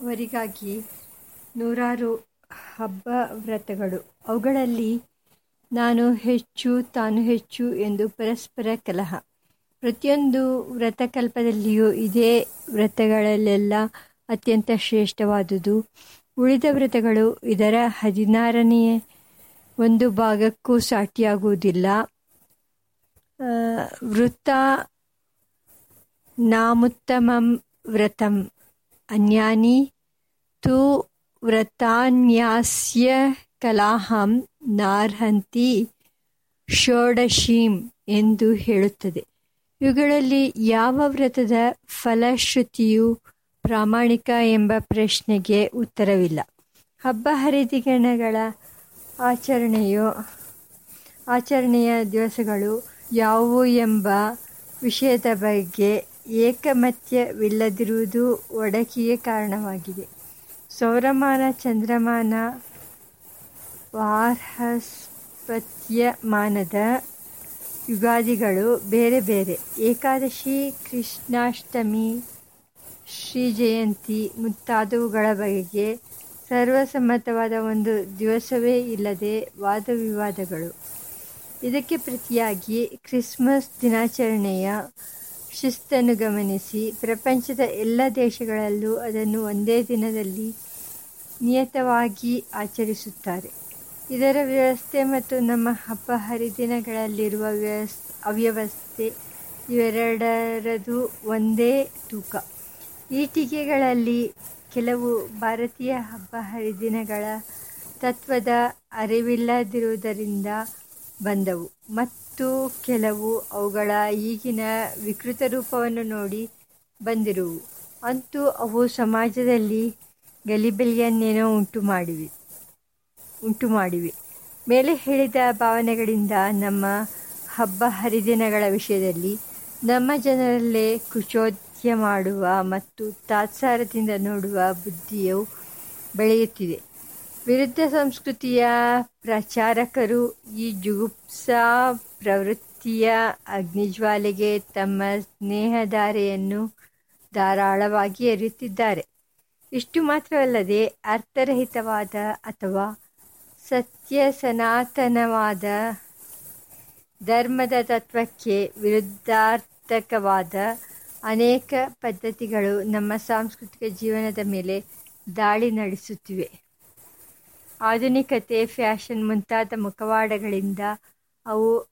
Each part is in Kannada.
ಅವರಿಗಾಗಿ ನೂರಾರು ಹಬ್ಬ ವ್ರತಗಳು ಅವುಗಳಲ್ಲಿ ನಾನು ಹೆಚ್ಚು, ತಾನು ಹೆಚ್ಚು ಎಂದು ಪರಸ್ಪರ ಕಲಹ. ಪ್ರತಿಯೊಂದು ವ್ರತಕಲ್ಪದಲ್ಲಿಯೂ ಇದೇ ವ್ರತಗಳಲ್ಲೆಲ್ಲ ಅತ್ಯಂತ ಶ್ರೇಷ್ಠವಾದುದು. ಉಳಿದ ವ್ರತಗಳು ಇದರ ಹದಿನಾರನೇ ಒಂದು ಭಾಗಕ್ಕೂ ಸಾಟಿಯಾಗುವುದಿಲ್ಲ. ವೃತ್ತ ನಾಮುತ್ತಮಂ ವ್ರತಂ. ಅನ್ಯಾನಿ ತು ವ್ರತಾನ್ಯಾಸ್ಯ ಕಲಾಹಂ ನಾರ್ಹಂತಿ ಷೋಡಶೀಂ ಎಂದು ಹೇಳುತ್ತದೆ. ಇವುಗಳಲ್ಲಿ ಯಾವ ವ್ರತದ ಫಲಶ್ರುತಿಯು ಪ್ರಾಮಾಣಿಕ ಎಂಬ ಪ್ರಶ್ನೆಗೆ ಉತ್ತರವಿಲ್ಲ. ಹಬ್ಬ ಹರಿದಿಗಣಗಳ ಆಚರಣೆಯು, ಆಚರಣೆಯ ದಿವಸಗಳು ಯಾವುವು ಎಂಬ ವಿಷಯದ ಬಗ್ಗೆ ಏಕಮತ್ಯವಿಲ್ಲದಿರುವುದು ಒಡಕಿಗೆ ಕಾರಣವಾಗಿದೆ. ಸೌರಮಾನ, ಚಂದ್ರಮಾನ, ವಾರ್ಹಸ್ಪತ್ಯಮಾನದ ಯುಗಾದಿಗಳು ಬೇರೆ ಬೇರೆ. ಏಕಾದಶಿ, ಕೃಷ್ಣಾಷ್ಟಮಿ ಶ್ರೀ ಜಯಂತಿ ಮುಂತಾದವುಗಳ ಬಗೆಗೆ ಸರ್ವಸಮ್ಮತವಾದ ಒಂದು ದಿವಸವೇ ಇಲ್ಲದೆ ವಾದವಿವಾದಗಳು. ಇದಕ್ಕೆ ಪ್ರತಿಯಾಗಿ ಕ್ರಿಸ್ಮಸ್ ದಿನಾಚರಣೆಯ ಶಿಸ್ತನ್ನು ಗಮನಿಸಿ. ಪ್ರಪಂಚದ ಎಲ್ಲ ದೇಶಗಳಲ್ಲೂ ಅದನ್ನು ಒಂದೇ ದಿನದಲ್ಲಿ ನಿಯತವಾಗಿ ಆಚರಿಸುತ್ತಾರೆ. ಇದರ ವ್ಯವಸ್ಥೆ ಮತ್ತು ನಮ್ಮ ಹಬ್ಬ ಹರಿದಿನಗಳಲ್ಲಿರುವ ವ್ಯವಸ್, ಅವ್ಯವಸ್ಥೆ ಇವೆರಡರದು ಒಂದೇ ತೂಕ. ಈ ಟೀಕೆಗಳಲ್ಲಿ ಕೆಲವು ಭಾರತೀಯ ಹಬ್ಬ ಹರಿದಿನಗಳ ತತ್ವದ ಅರಿವಿಲ್ಲದಿರುವುದರಿಂದ ಬಂದವು. ಮತ್ತು ಕೆಲವು ಅವುಗಳ ಈಗಿನ ವಿಕೃತ ರೂಪವನ್ನು ನೋಡಿ ಬಂದಿರುವು. ಅಂತೂ ಅವು ಸಮಾಜದಲ್ಲಿ ಗಲಿಬಿಲಿಯನ್ನೇನೋ ಉಂಟು ಮಾಡಿವೆ. ಉಂಟು ಮಾಡಿವೆ. ಮೇಲೆ ಹೇಳಿದ ಭಾವನೆಗಳಿಂದ ನಮ್ಮ ಹಬ್ಬ ಹರಿದಿನಗಳ ವಿಷಯದಲ್ಲಿ ನಮ್ಮ ಜನರಲ್ಲೇ ಕುಚೋದ್ಯ ಮಾಡುವ ಮತ್ತು ತಾತ್ಸಾರದಿಂದ ನೋಡುವ ಬುದ್ಧಿಯು ಬೆಳೆಯುತ್ತಿದೆ. ವಿರುದ್ಧ ಸಂಸ್ಕೃತಿಯ ಪ್ರಚಾರಕರು ಈ ಜುಗುಪ್ಸಾ ಪ್ರವೃತ್ತಿಯ ಅಗ್ನಿಜ್ವಾಲೆಗೆ ತಮ್ಮ ಸ್ನೇಹಧಾರೆಯನ್ನು ಧಾರಾಳವಾಗಿ ಎರೆಯುತ್ತಿದ್ದಾರೆ. ಇಷ್ಟು ಮಾತ್ರವಲ್ಲದೆ ಅರ್ಥರಹಿತವಾದ ಅಥವಾ ಸತ್ಯ ಸನಾತನವಾದ ಧರ್ಮದ ತತ್ವಕ್ಕೆ ವಿರುದ್ಧಾರ್ಥಕವಾದ ಅನೇಕ ಪದ್ಧತಿಗಳು ನಮ್ಮ ಸಾಂಸ್ಕೃತಿಕ ಜೀವನದ ಮೇಲೆ ದಾಳಿ ನಡೆಸುತ್ತಿವೆ. ಆಧುನಿಕತೆ, ಫ್ಯಾಷನ್ ಮುಂತಾದ ಮುಖವಾಡಗಳಿಂದ ಅವು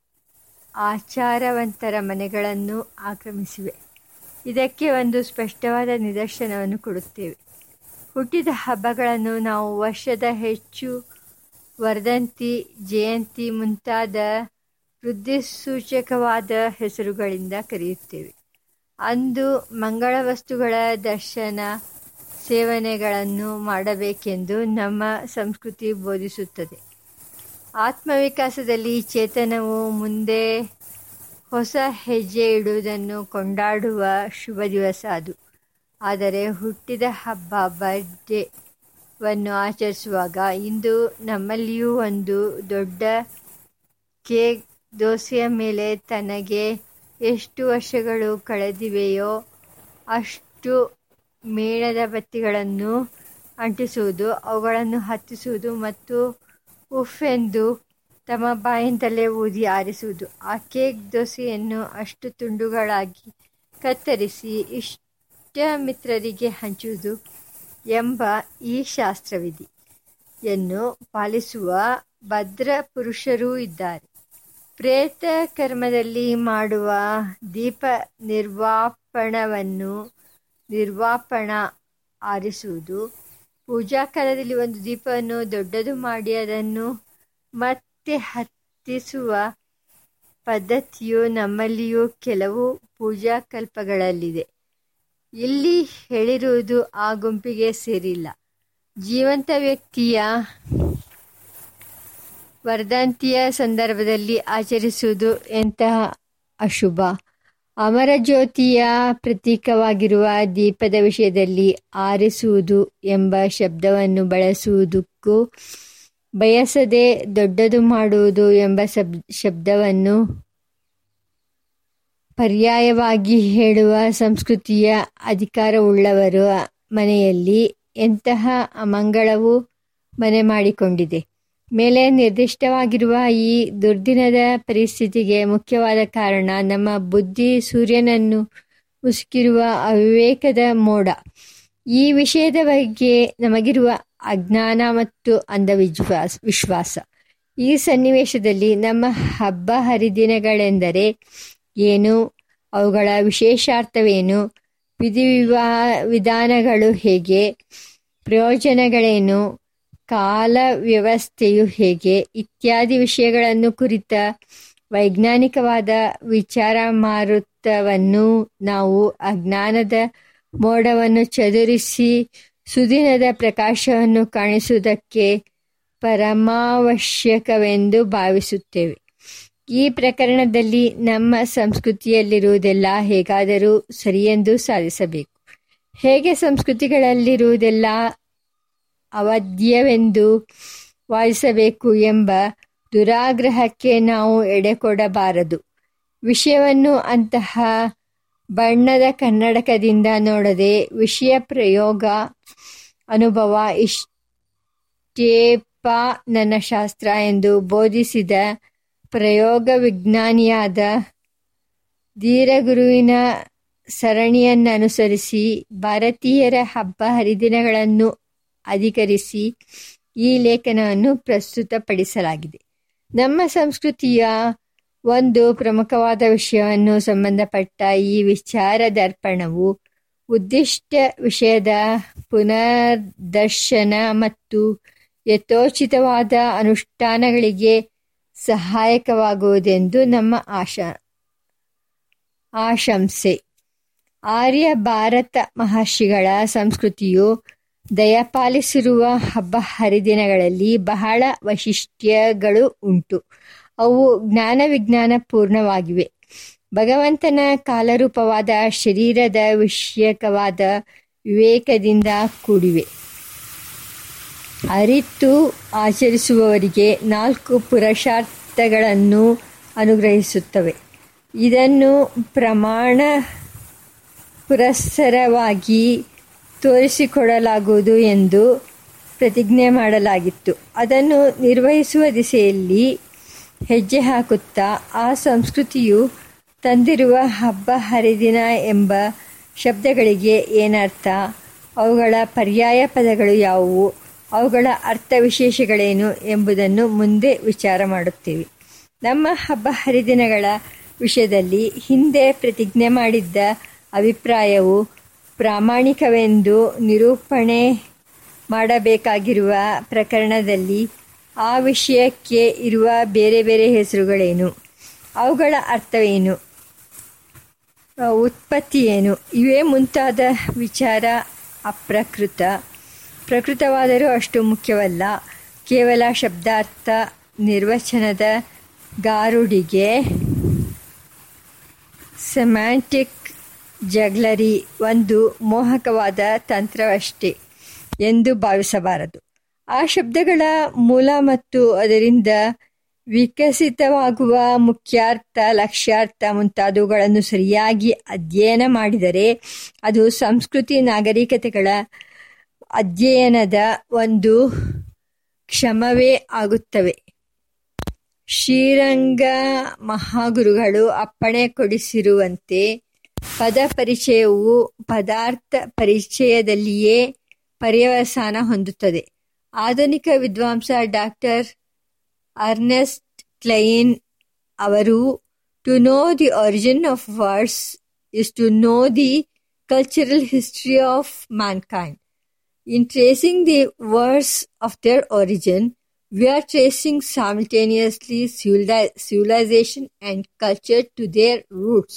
ಆಚಾರವಂತರ ಮನೆಗಳನ್ನು ಆಕ್ರಮಿಸಿವೆ. ಇದಕ್ಕೆ ಒಂದು ಸ್ಪಷ್ಟವಾದ ನಿದರ್ಶನವನ್ನು ಕೊಡುತ್ತೇವೆ. ಹುಟ್ಟಿದ ಹಬ್ಬಗಳನ್ನು ನಾವು ವರ್ಷದ ಹೆಚ್ಚು ವರ್ಧಂತಿ, ಜಯಂತಿ ಮುಂತಾದ ವೃದ್ಧಿಸೂಚಕವಾದ ಹೆಸರುಗಳಿಂದ ಕರೆಯುತ್ತೇವೆ. ಅಂದು ಮಂಗಳ ವಸ್ತುಗಳ ದರ್ಶನ ಸೇವನೆಗಳನ್ನು ಮಾಡಬೇಕೆಂದು ನಮ್ಮ ಸಂಸ್ಕೃತಿ ಬೋಧಿಸುತ್ತದೆ. ಆತ್ಮವಿಕಾಸದಲ್ಲಿ ಚೇತನವು ಮುಂದೆ ಹೊಸ ಹೆಜ್ಜೆ ಇಡುವುದನ್ನು ಕೊಂಡಾಡುವ ಶುಭ ದಿವಸ ಅದು. ಆದರೆ ಹುಟ್ಟಿದ ಹಬ್ಬ ಬರ್ಡೇವನ್ನು ಆಚರಿಸುವಾಗ ಇಂದು ನಮ್ಮಲ್ಲಿಯೂ ಒಂದು ದೊಡ್ಡ ಕೇಕ್ ದೋಸೆಯ ಮೇಲೆ ತನಗೆ ಎಷ್ಟು ವರ್ಷಗಳು ಕಳೆದಿವೆಯೋ ಅಷ್ಟು ಮೇಣದ ಬತ್ತಿಗಳನ್ನು ಅಂಟಿಸುವುದು, ಅವುಗಳನ್ನು ಹತ್ತಿಸುವುದು ಮತ್ತು ಉಫ್ ಎಂದು ತಮ್ಮ ಬಾಯಿಂದಲೇ ಊದಿ ಆರಿಸುವುದು. ಆ ಕೇಕ್ ದೋಸೆಯನ್ನು ಅಷ್ಟು ತುಂಡುಗಳಾಗಿ ಕತ್ತರಿಸಿ ಇಷ್ಟ ಮಿತ್ರರಿಗೆ ಹಂಚುವುದು ಎಂಬ ಈ ಶಾಸ್ತ್ರವಿಧಿಯನ್ನು ಪಾಲಿಸುವ ಭದ್ರ ಪುರುಷರೂ ಇದ್ದಾರೆ. ಪ್ರೇತ ಕರ್ಮದಲ್ಲಿ ಮಾಡುವ ದೀಪ ನಿರ್ವಾಪಣವನ್ನು ನಿರ್ವಾಪಣ ಆರಿಸುವುದು. ಪೂಜಾ ಕಾಲದಲ್ಲಿ ಒಂದು ದೀಪವನ್ನು ದೊಡ್ಡದು ಮಾಡಿ ಅದನ್ನು ಮತ್ತೆ ಹತ್ತಿಸುವ ಪದ್ಧತಿಯು ನಮ್ಮಲ್ಲಿಯೂ ಕೆಲವು ಪೂಜಾ ಕಲ್ಪಗಳಲ್ಲಿದೆ. ಇಲ್ಲಿ ಹೇಳಿರುವುದು ಆ ಗುಂಪಿಗೆ ಸೇರಿಲ್ಲ. ಜೀವಂತ ವ್ಯಕ್ತಿಯ ವರ್ಧಂತಿಯ ಸಂದರ್ಭದಲ್ಲಿ ಆಚರಿಸುವುದು ಎಂತಹ ಅಶುಭ. ಅಮರಜ್ಯೋತಿಯ ಪ್ರತೀಕವಾಗಿರುವ ದೀಪದ ವಿಷಯದಲ್ಲಿ ಆರಿಸುವುದು ಎಂಬ ಶಬ್ದವನ್ನು ಬಳಸುವುದಕ್ಕೂ ಬಯಸದೆ ದೊಡ್ಡದು ಮಾಡುವುದು ಎಂಬ ಶಬ್ ಶಬ್ದವನ್ನು ಪರ್ಯಾಯವಾಗಿ ಹೇಳುವ ಸಂಸ್ಕೃತಿಯ ಅಧಿಕಾರವುಳ್ಳವರ ಮನೆಯಲ್ಲಿ ಎಂತಹ ಅಮಂಗಳವು ಮನೆ ಮಾಡಿಕೊಂಡಿದೆ. ಮೇಲೆ ನಿರ್ದಿಷ್ಟವಾಗಿರುವ ಈ ದುರ್ದಿನದ ಪರಿಸ್ಥಿತಿಗೆ ಮುಖ್ಯವಾದ ಕಾರಣ ನಮ್ಮ ಬುದ್ಧಿ ಸೂರ್ಯನನ್ನು ಮುಸುಕಿರುವ ಅವಿವೇಕದ ಮೋಡ. ಈ ವಿಷಯದ ಬಗ್ಗೆ ನಮಗಿರುವ ಅಜ್ಞಾನ ಮತ್ತು ಅಂಧವಿಶ್ವಾಸ, ವಿಶ್ವಾಸ. ಈ ಸನ್ನಿವೇಶದಲ್ಲಿ ನಮ್ಮ ಹಬ್ಬ ಹರಿದಿನಗಳೆಂದರೆ ಏನು? ಅವುಗಳ ವಿಶೇಷಾರ್ಥವೇನು? ವಿಧಿವಿವಾ, ವಿಧಾನಗಳು ಹೇಗೆ? ಪ್ರಯೋಜನಗಳೇನು? ಕಾಲ ವ್ಯವಸ್ಥೆಯು ಹೇಗೆ ಇತ್ಯಾದಿ ವಿಷಯಗಳನ್ನು ಕುರಿತ ವೈಜ್ಞಾನಿಕವಾದ ವಿಚಾರ ಮಾರುತವನ್ನು ನಾವು ಅಜ್ಞಾನದ ಮೋಡವನ್ನು ಚದುರಿಸಿ ಸುದಿನದ ಪ್ರಕಾಶವನ್ನು ಕಾಣಿಸುವುದಕ್ಕೆ ಪರಮಾವಶ್ಯಕವೆಂದು ಭಾವಿಸುತ್ತೇವೆ. ಈ ಪ್ರಕರಣದಲ್ಲಿ ನಮ್ಮ ಸಂಸ್ಕೃತಿಯಲ್ಲಿರುವುದೆಲ್ಲ ಹೇಗಾದರೂ ಸರಿಯೆಂದು ಸಾಧಿಸಬೇಕು. ಹೇಗೆ ಸಂಸ್ಕೃತಿಗಳಲ್ಲಿರುವುದೆಲ್ಲ ಅವಧ್ಯವೆಂದು ವಾದಿಸಬೇಕು ಎಂಬ ದುರಾಗ್ರಹಕ್ಕೆ ನಾವು ಎಡೆಕೊಡಬಾರದು. ವಿಷಯವನ್ನು ಅಂತಹ ಬಣ್ಣದ ಕನ್ನಡಕದಿಂದ ನೋಡದೆ ವಿಷಯ ಪ್ರಯೋಗ ಅನುಭವ ಇಷ್ಟೇಪ ನನ್ನ ಶಾಸ್ತ್ರ ಎಂದು ಬೋಧಿಸಿದ ಪ್ರಯೋಗ ವಿಜ್ಞಾನಿಯಾದ ಧೀರಗುರುವಿನ ಸರಣಿಯನ್ನನುಸರಿಸಿ ಭಾರತೀಯರ ಹಬ್ಬ ಹರಿದಿನಗಳನ್ನು ಅಧಿಕರಿಸಿ ಈ ಲೇಖನವನ್ನು ಪ್ರಸ್ತುತಪಡಿಸಲಾಗಿದೆ. ನಮ್ಮ ಸಂಸ್ಕೃತಿಯ ಒಂದು ಪ್ರಮುಖವಾದ ವಿಷಯವನ್ನು ಸಂಬಂಧಪಟ್ಟ ಈ ವಿಚಾರ ದರ್ಪಣವು ಉದ್ದಿಷ್ಟ ವಿಷಯದ ಪುನರ್ದರ್ಶನ ಮತ್ತು ಯಥೋಚಿತವಾದ ಅನುಷ್ಠಾನಗಳಿಗೆ ಸಹಾಯಕವಾಗುವುದೆಂದು ನಮ್ಮ ಆಶಾ ಆಶಂಸೆ. ಆರ್ಯ ಭಾರತ ಮಹರ್ಷಿಗಳ ಸಂಸ್ಕೃತಿಯು ದಯಪಾಲಿಸಿರುವ ಹಬ್ಬ ಹರಿದಿನಗಳಲ್ಲಿ ಬಹಳ ವೈಶಿಷ್ಟ್ಯಗಳು ಉಂಟು. ಅವು ಜ್ಞಾನ ವಿಜ್ಞಾನ ಪೂರ್ಣವಾಗಿವೆ. ಭಗವಂತನ ಕಾಲರೂಪವಾದ ಶರೀರದ ವಿಷಯಕವಾದ ವಿವೇಕದಿಂದ ಕೂಡಿವೆ. ಅರಿತು ಆಚರಿಸುವವರಿಗೆ ನಾಲ್ಕು ಪುರುಷಾರ್ಥಗಳನ್ನು ಅನುಗ್ರಹಿಸುತ್ತವೆ. ಇದನ್ನು ಪ್ರಮಾಣ ಪುರಸ್ಸರವಾಗಿ ತೋರಿಸಿಕೊಡಲಾಗುವುದು ಎಂದು ಪ್ರತಿಜ್ಞೆ ಮಾಡಲಾಗಿತ್ತು. ಅದನ್ನು ನಿರ್ವಹಿಸುವ ದಿಸೆಯಲ್ಲಿ ಹೆಜ್ಜೆ ಹಾಕುತ್ತಾ ಆ ಸಂಸ್ಕೃತಿಯು ತಂದಿರುವ ಹಬ್ಬ ಹರಿದಿನ ಎಂಬ ಶಬ್ದಗಳಿಗೆ ಏನರ್ಥ? ಅವುಗಳ ಪರ್ಯಾಯ ಪದಗಳು ಯಾವುವು? ಅವುಗಳ ಅರ್ಥ ವಿಶೇಷಗಳೇನು ಎಂಬುದನ್ನು ಮುಂದೆ ವಿಚಾರ ಮಾಡುತ್ತೇವೆ. ನಮ್ಮ ಹಬ್ಬ ಹರಿದಿನಗಳ ವಿಷಯದಲ್ಲಿ ಹಿಂದೆ ಪ್ರತಿಜ್ಞೆ ಮಾಡಿದ್ದ ಅಭಿಪ್ರಾಯವು ಪ್ರಾಮಾಣಿಕವೆಂದು ನಿರೂಪಣೆ ಮಾಡಬೇಕಾಗಿರುವ ಪ್ರಕರಣದಲ್ಲಿ ಆ ವಿಷಯಕ್ಕೆ ಇರುವ ಬೇರೆ ಬೇರೆ ಹೆಸರುಗಳೇನು? ಅವುಗಳ ಅರ್ಥವೇನು? ಉತ್ಪತ್ತಿ ಏನು? ಇವೇ ಮುಂತಾದ ವಿಚಾರ ಅಪ್ರಕೃತ. ಪ್ರಕೃತವಾದರೂ ಅಷ್ಟು ಮುಖ್ಯವಲ್ಲ. ಕೇವಲ ಶಬ್ದಾರ್ಥ ನಿರ್ವಚನದ ಗಾರುಡಿಗೆ ಸೆಮ್ಯಾಂಟಿಕ್ ಜಗ್ಲರಿ ಒಂದು ಮೋಹಕವಾದ ತಂತ್ರವಷ್ಟೇ ಎಂದು ಭಾವಿಸಬಾರದು. ಆ ಶಬ್ದಗಳ ಮೂಲ ಮತ್ತು ಅದರಿಂದ ವಿಕಸಿತವಾಗುವ ಮುಖ್ಯಾರ್ಥ, ಲಕ್ಷ್ಯಾರ್ಥ ಮುಂತಾದವುಗಳನ್ನು ಸರಿಯಾಗಿ ಅಧ್ಯಯನ ಮಾಡಿದರೆ ಅದು ಸಂಸ್ಕೃತಿ ನಾಗರಿಕತೆಗಳ ಅಧ್ಯಯನದ ಒಂದು ಕ್ಷಮವೇ ಆಗುತ್ತವೆ. ಶ್ರೀರಂಗ ಮಹಾಗುರುಗಳು ಅಪ್ಪಣೆ ಕೊಡಿಸಿರುವಂತೆ ಪದ ಪರಿಚಯವು ಪದಾರ್ಥ ಪರಿಚಯದಲ್ಲಿಯೇ ಪರ್ಯವಸಾನ ಹೊಂದುತ್ತದೆ. ಆಧುನಿಕ ವಿದ್ವಾಂಸ ಡಾಕ್ಟರ್ ಅರ್ನೆಸ್ಟ್ ಕ್ಲೈನ್ ಅವರು to know the origin of words is to know the cultural history of mankind in tracing the words of their origin we are tracing simultaneously civilization and culture to their roots.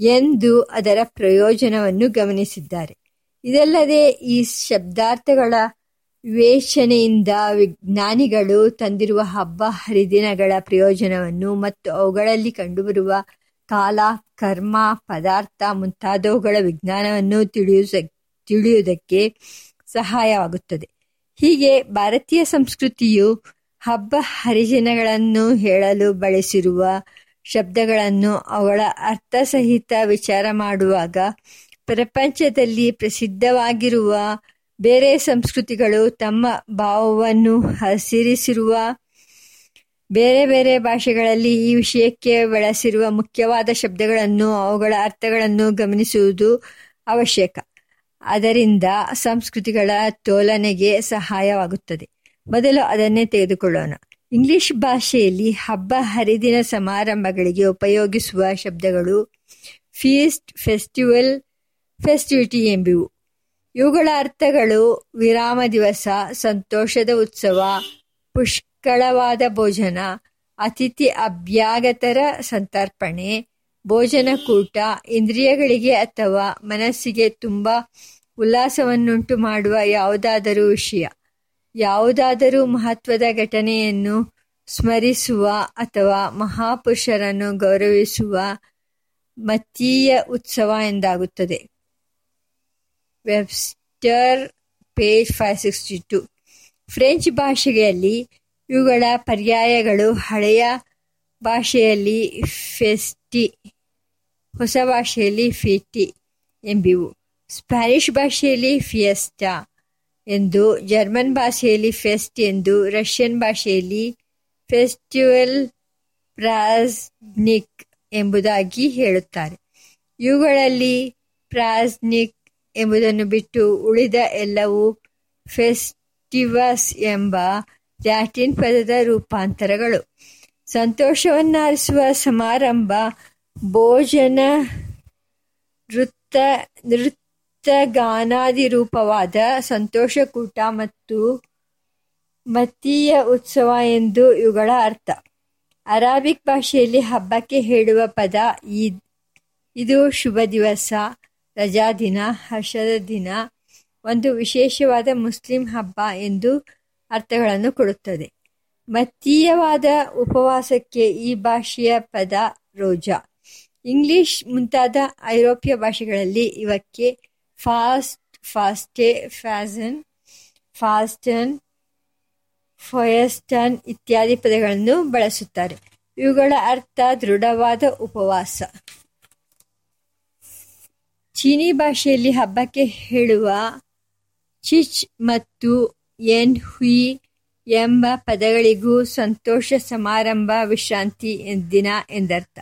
ಎಂದು ಅದರ ಪ್ರಯೋಜನವನ್ನು ಗಮನಿಸಿದ್ದಾರೆ. ಇದಲ್ಲದೆ ಈ ಶಬ್ದಾರ್ಥಗಳ ವಿವೇಚನೆಯಿಂದ ವಿಜ್ಞಾನಿಗಳು ತಂದಿರುವ ಹಬ್ಬ ಹರಿದಿನಗಳ ಪ್ರಯೋಜನವನ್ನು ಮತ್ತು ಅವುಗಳಲ್ಲಿ ಕಂಡುಬರುವ ಕಾಲ, ಕರ್ಮ, ಪದಾರ್ಥ ಮುಂತಾದವುಗಳ ವಿಜ್ಞಾನವನ್ನು ತಿಳಿಯುಸ, ತಿಳಿಯುವುದಕ್ಕೆ ಸಹಾಯವಾಗುತ್ತದೆ. ಹೀಗೆ ಭಾರತೀಯ ಸಂಸ್ಕೃತಿಯು ಹಬ್ಬ ಹರಿದಿನಗಳನ್ನು ಹೇಳಲು ಬಳಸಿರುವ ಶಬ್ದಗಳನ್ನು ಅವುಗಳ ಅರ್ಥಸಹಿತ ವಿಚಾರ ಮಾಡುವಾಗ ಪ್ರಪಂಚದಲ್ಲಿ ಪ್ರಸಿದ್ಧವಾಗಿರುವ ಬೇರೆ ಸಂಸ್ಕೃತಿಗಳು ತಮ್ಮ ಭಾವವನ್ನು ಹಸಿರಿಸಿರುವ ಬೇರೆ ಬೇರೆ ಭಾಷೆಗಳಲ್ಲಿ ಈ ವಿಷಯಕ್ಕೆ ಬಳಸಿರುವ ಮುಖ್ಯವಾದ ಶಬ್ದಗಳನ್ನು ಅವುಗಳ ಅರ್ಥಗಳನ್ನು ಗಮನಿಸುವುದು ಅವಶ್ಯಕ. ಅದರಿಂದ ಸಂಸ್ಕೃತಿಗಳ ತೋಲನೆಗೆ ಸಹಾಯವಾಗುತ್ತದೆ. ಮೊದಲು ಅದನ್ನೇ ತೆಗೆದುಕೊಳ್ಳೋಣ. ಇಂಗ್ಲಿಷ್ ಭಾಷೆಯಲ್ಲಿ ಹಬ್ಬ ಹರಿದಿನ ಸಮಾರಂಭಗಳಿಗೆ ಉಪಯೋಗಿಸುವ ಶಬ್ದಗಳು ಫೀಸ್ಟ್, ಫೆಸ್ಟಿವಲ್, ಫೆಸ್ಟಿವಿಟಿ ಎಂಬಿವು. ಇವುಗಳ ಅರ್ಥಗಳು ವಿರಾಮ ದಿವಸ, ಸಂತೋಷದ ಉತ್ಸವ, ಪುಷ್ಕಳವಾದ ಭೋಜನ, ಅತಿಥಿ ಅಭ್ಯಾಗತರ ಸಂತರ್ಪಣೆ ಭೋಜನಕೂಟ ಇಂದ್ರಿಯಗಳಿಗೆ ಅಥವಾ ಮನಸ್ಸಿಗೆ ತುಂಬ ಉಲ್ಲಾಸವನ್ನುಂಟು ಮಾಡುವ ಯಾವುದಾದರೂ ವಿಷಯ. ಯಾವುದಾದರೂ ಮಹತ್ವದ ಘಟನೆಯನ್ನು ಸ್ಮರಿಸುವ ಅಥವಾ ಮಹಾಪುರುಷರನ್ನು ಗೌರವಿಸುವ ಮತೀಯ ಉತ್ಸವ ಎಂದಾಗುತ್ತದೆ. Webster, page five sixty two French ಭಾಷೆಯಲ್ಲಿ ಇವುಗಳ ಪರ್ಯಾಯಗಳು ಹಳೆಯ ಭಾಷೆಯಲ್ಲಿ ಫೆಸ್ಟಿ, ಹೊಸ ಭಾಷೆಯಲ್ಲಿ ಫಿಟಿ ಎಂಬಿವು. ಸ್ಪ್ಯಾನಿಷ್ ಭಾಷೆಯಲ್ಲಿ ಫಿಯಸ್ಟಾ. ಎಂದು ಜರ್ಮನ್ ಭಾಷೆಯಲ್ಲಿ ಫೆಸ್ಟ್ ಎಂದು ರಷ್ಯನ್ ಭಾಷೆಯಲ್ಲಿ ಫೆಸ್ಟಿವಲ್ ಪ್ರಾಸ್ನಿಕ್ ಎಂಬುದಾಗಿ ಹೇಳುತ್ತಾರೆ. ಇವುಗಳಲ್ಲಿ ಪ್ರಾಸ್ನಿಕ್ ಎಂಬುದನ್ನು ಬಿಟ್ಟು ಉಳಿದ ಎಲ್ಲವೂ ಫೆಸ್ಟಿವಸ್ ಎಂಬ ಲ್ಯಾಟಿನ್ ಪದದ ರೂಪಾಂತರಗಳು. ಸಂತೋಷವನ್ನಾರಿಸುವ ಸಮಾರಂಭ ಭೋಜನ ನೃತ್ತ ನೃತ್ಯಗಾನಾದಿ ರೂಪವಾದ ಸಂತೋಷಕೂಟ ಮತ್ತು ಮತೀಯ ಉತ್ಸವ ಎಂದು ಇವುಗಳ ಅರ್ಥ. ಅರಾಬಿಕ್ ಭಾಷೆಯಲ್ಲಿ ಹಬ್ಬಕ್ಕೆ ಹೇಳುವ ಪದ ಈದ್. ಇದು ಶುಭ ದಿವಸ ರಜಾದಿನ ಹರ್ಷದ ದಿನ, ಒಂದು ವಿಶೇಷವಾದ ಮುಸ್ಲಿಂ ಹಬ್ಬ ಎಂದು ಅರ್ಥಗಳನ್ನು ಕೊಡುತ್ತದೆ. ಮತೀಯವಾದ ಉಪವಾಸಕ್ಕೆ ಈ ಭಾಷೆಯ ಪದ ರೋಜಾ. ಇಂಗ್ಲಿಷ್ ಮುಂತಾದ ಐರೋಪ್ಯ ಭಾಷೆಗಳಲ್ಲಿ ಇವಕ್ಕೆ ಫಾಸ್ಟ್ ಫಾಸ್ಟೆ ಫ್ಯಾಸನ್ ಫಾಸ್ಟನ್ ಫಯಸ್ಟನ್ ಇತ್ಯಾದಿ ಪದಗಳನ್ನು ಬಳಸುತ್ತಾರೆ. ಇವುಗಳ ಅರ್ಥ ದೃಢವಾದ ಉಪವಾಸ. ಚೀನಿ ಭಾಷೆಯಲ್ಲಿ ಹಬ್ಬಕ್ಕೆ ಹೇಳುವ ಚಿಚ್ ಮತ್ತು ಎನ್ ಹುಯಿ ಎಂಬ ಪದಗಳಿಗೂ ಸಂತೋಷ ಸಮಾರಂಭ ವಿಶ್ರಾಂತಿ ದಿನ ಎಂದರ್ಥ.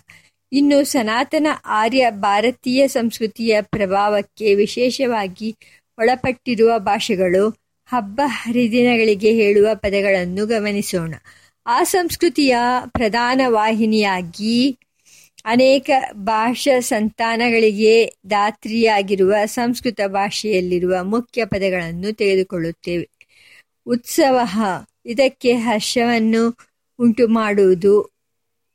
ಇನ್ನು ಸನಾತನ ಆರ್ಯ ಭಾರತೀಯ ಸಂಸ್ಕೃತಿಯ ಪ್ರಭಾವಕ್ಕೆ ವಿಶೇಷವಾಗಿ ಒಳಪಟ್ಟಿರುವ ಭಾಷೆಗಳು ಹಬ್ಬ ಹರಿದಿನಗಳಿಗೆ ಹೇಳುವ ಪದಗಳನ್ನು ಗಮನಿಸೋಣ. ಆ ಸಂಸ್ಕೃತಿಯ ಪ್ರಧಾನ ವಾಹಿನಿಯಾಗಿ ಅನೇಕ ಭಾಷಾ ಸಂತಾನಗಳಿಗೆ ದಾತ್ರಿಯಾಗಿರುವ ಸಂಸ್ಕೃತ ಭಾಷೆಯಲ್ಲಿರುವ ಮುಖ್ಯ ಪದಗಳನ್ನು ತೆಗೆದುಕೊಳ್ಳುತ್ತೇವೆ. ಉತ್ಸವ ಇದಕ್ಕೆ ಹರ್ಷವನ್ನು ಉಂಟು ಮಾಡುವುದು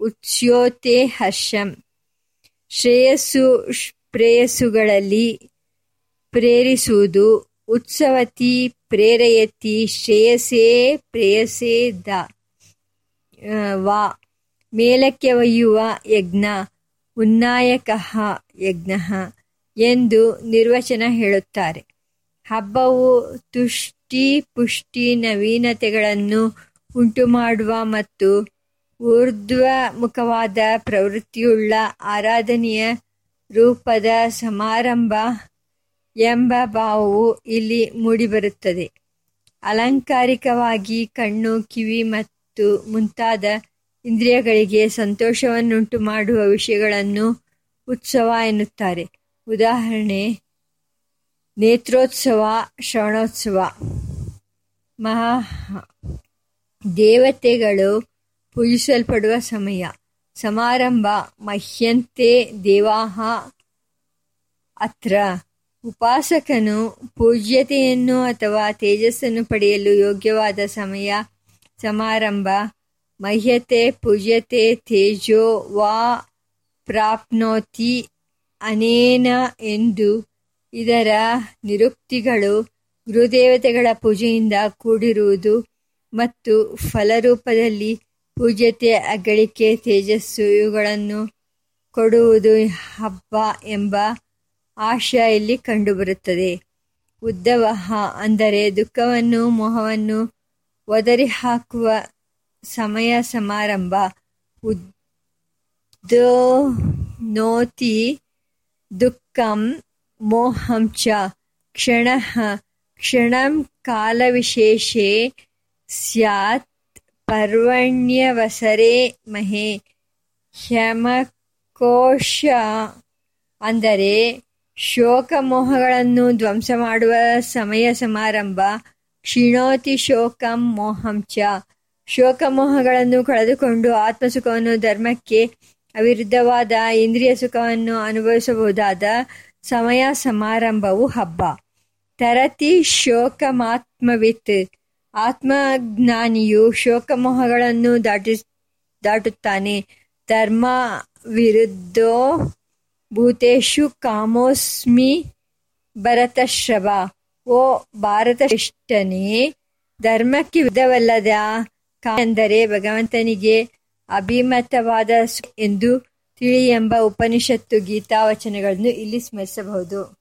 ಉತ್ಸ್ಯೋತೆ ಹರ್ಷಂ. ಶ್ರೇಯಸ್ಸು, ಪ್ರೇಯಸ್ಸುಗಳಲ್ಲಿ ಪ್ರೇರಿಸುವುದು, ಉತ್ಸವತಿ ಪ್ರೇರಯತಿ, ಶ್ರೇಯಸೇ ಪ್ರೇಯಸೇ ದ. ವಾ. ಮೇಲಕ್ಕೆ ಒಯ್ಯುವ ಯಜ್ಞ, ಉನ್ನಾಯಕ ಯಜ್ಞ ಎಂದು ನಿರ್ವಚನ ಹೇಳುತ್ತಾರೆ. ಹಬ್ಬವು ತುಷ್ಟಿ ಪುಷ್ಟಿ ನವೀನತೆಗಳನ್ನು ಉಂಟುಮಾಡುವ ಮತ್ತು ಊರ್ಧ್ವಮುಖವಾದ ಪ್ರವೃತ್ತಿಯುಳ್ಳ ಆರಾಧನೆಯ ರೂಪದ ಸಮಾರಂಭ ಎಂಬ ಭಾವವು ಇಲ್ಲಿ ಮೂಡಿಬರುತ್ತದೆ. ಅಲಂಕಾರಿಕವಾಗಿ ಕಣ್ಣು, ಕಿವಿ ಮತ್ತು ಮುಂತಾದ ಇಂದ್ರಿಯಗಳಿಗೆ ಸಂತೋಷವನ್ನುಂಟು ಮಾಡುವ ವಿಷಯಗಳನ್ನು ಉತ್ಸವ ಎನ್ನುತ್ತಾರೆ. ಉದಾಹರಣೆ, ನೇತ್ರೋತ್ಸವ, ಶ್ರವಣೋತ್ಸವ. ಮಹಾ ದೇವತೆಗಳು ಪೂಜಿಸಲ್ಪಡುವ ಸಮಯ. ಸಮಾರಂಭ ಮಹ್ಯಂತೆ ದೇವಾಹ ಅತ್ರ. ಉಪಾಸಕನು ಪೂಜ್ಯತೆಯನ್ನು ಅಥವಾ ತೇಜಸ್ಸನ್ನು ಪಡೆಯಲು ಯೋಗ್ಯವಾದ ಸಮಯ. ಸಮಾರಂಭ ಮಹ್ಯತೆ ಪೂಜ್ಯತೆ ತೇಜೋ ವಾ ಪ್ರಾಪ್ನೋತಿ ಅನೇನ ಎಂದು. ಇದರ ನಿರುಕ್ತಿಗಳು ಗುರುದೇವತೆಗಳ ಪೂಜೆಯಿಂದ ಕೂಡಿರುವುದು ಮತ್ತು ಫಲರೂಪದಲ್ಲಿ ಪೂಜ್ಯತೆ, ಅಗಳಿಕೆ, ತೇಜಸ್ಸು ಇವುಗಳನ್ನು ಕೊಡುವುದು ಹಬ್ಬ ಎಂಬ ಆಶಯ ಇಲ್ಲಿ ಕಂಡುಬರುತ್ತದೆ. ಉದ್ದವಹ ಅಂದರೆ ದುಃಖವನ್ನು, ಮೋಹವನ್ನು ಒದರಿ ಹಾಕುವ ಸಮಯ ಸಮಾರಂಭ. ಉದ್ದೋನೋತಿ ದುಃಖಂ ಮೋಹಂ ಚ. ಕ್ಷಣ ಕ್ಷಣಂ ಕಾಲವಿಶೇಷೇ ಸ್ಯಾತ್ ಪರ್ವಣ್ಯವಸರೆ ಮಹೆ ಶಮಕೋಶ ಅಂದರೆ ಶೋಕಮೋಹಗಳನ್ನು ಧ್ವಂಸ ಮಾಡುವ ಸಮಯ ಸಮಾರಂಭ ಕ್ಷೀಣೋತಿ ಶೋಕಂ ಮೋಹಂಚ ಶೋಕ ಶೋಕಮೋಹಗಳನ್ನು ಕಳೆದುಕೊಂಡು ಆತ್ಮಸುಖವನ್ನು ಧರ್ಮಕ್ಕೆ ಅವಿರುದ್ಧವಾದ ಇಂದ್ರಿಯ ಸುಖವನ್ನು ಅನುಭವಿಸಬಹುದಾದ ಸಮಯ ಸಮಾರಂಭವು ಹಬ್ಬ. ತರತಿ ಶೋಕಮಾತ್ಮವಿತ್. ಆತ್ಮಜ್ಞಾನಿಯು ಶೋಕಮೋಹಗಳನ್ನು ದಾಟಿ, ದಾಟುತ್ತಾನೆ. ಧರ್ಮ ವಿರುದ್ಧೋ ಭೂತೇಶು ಕಾಮೋಸ್ಮಿ ಭರತಶ್ರವ. ಓ ಭಾರತ ಶ್ರೇಷ್ಠನೇ ಧರ್ಮಕ್ಕೆ ವಿಧವಲ್ಲದ ಎಂದರೆ ಭಗವಂತನಿಗೆ ಅಭಿಮತವಾದ ಎಂದು ತಿಳಿ ಎಂಬ ಉಪನಿಷತ್ತು ಗೀತಾ ವಚನಗಳನ್ನು ಇಲ್ಲಿ ಸ್ಮರಿಸಬಹುದು.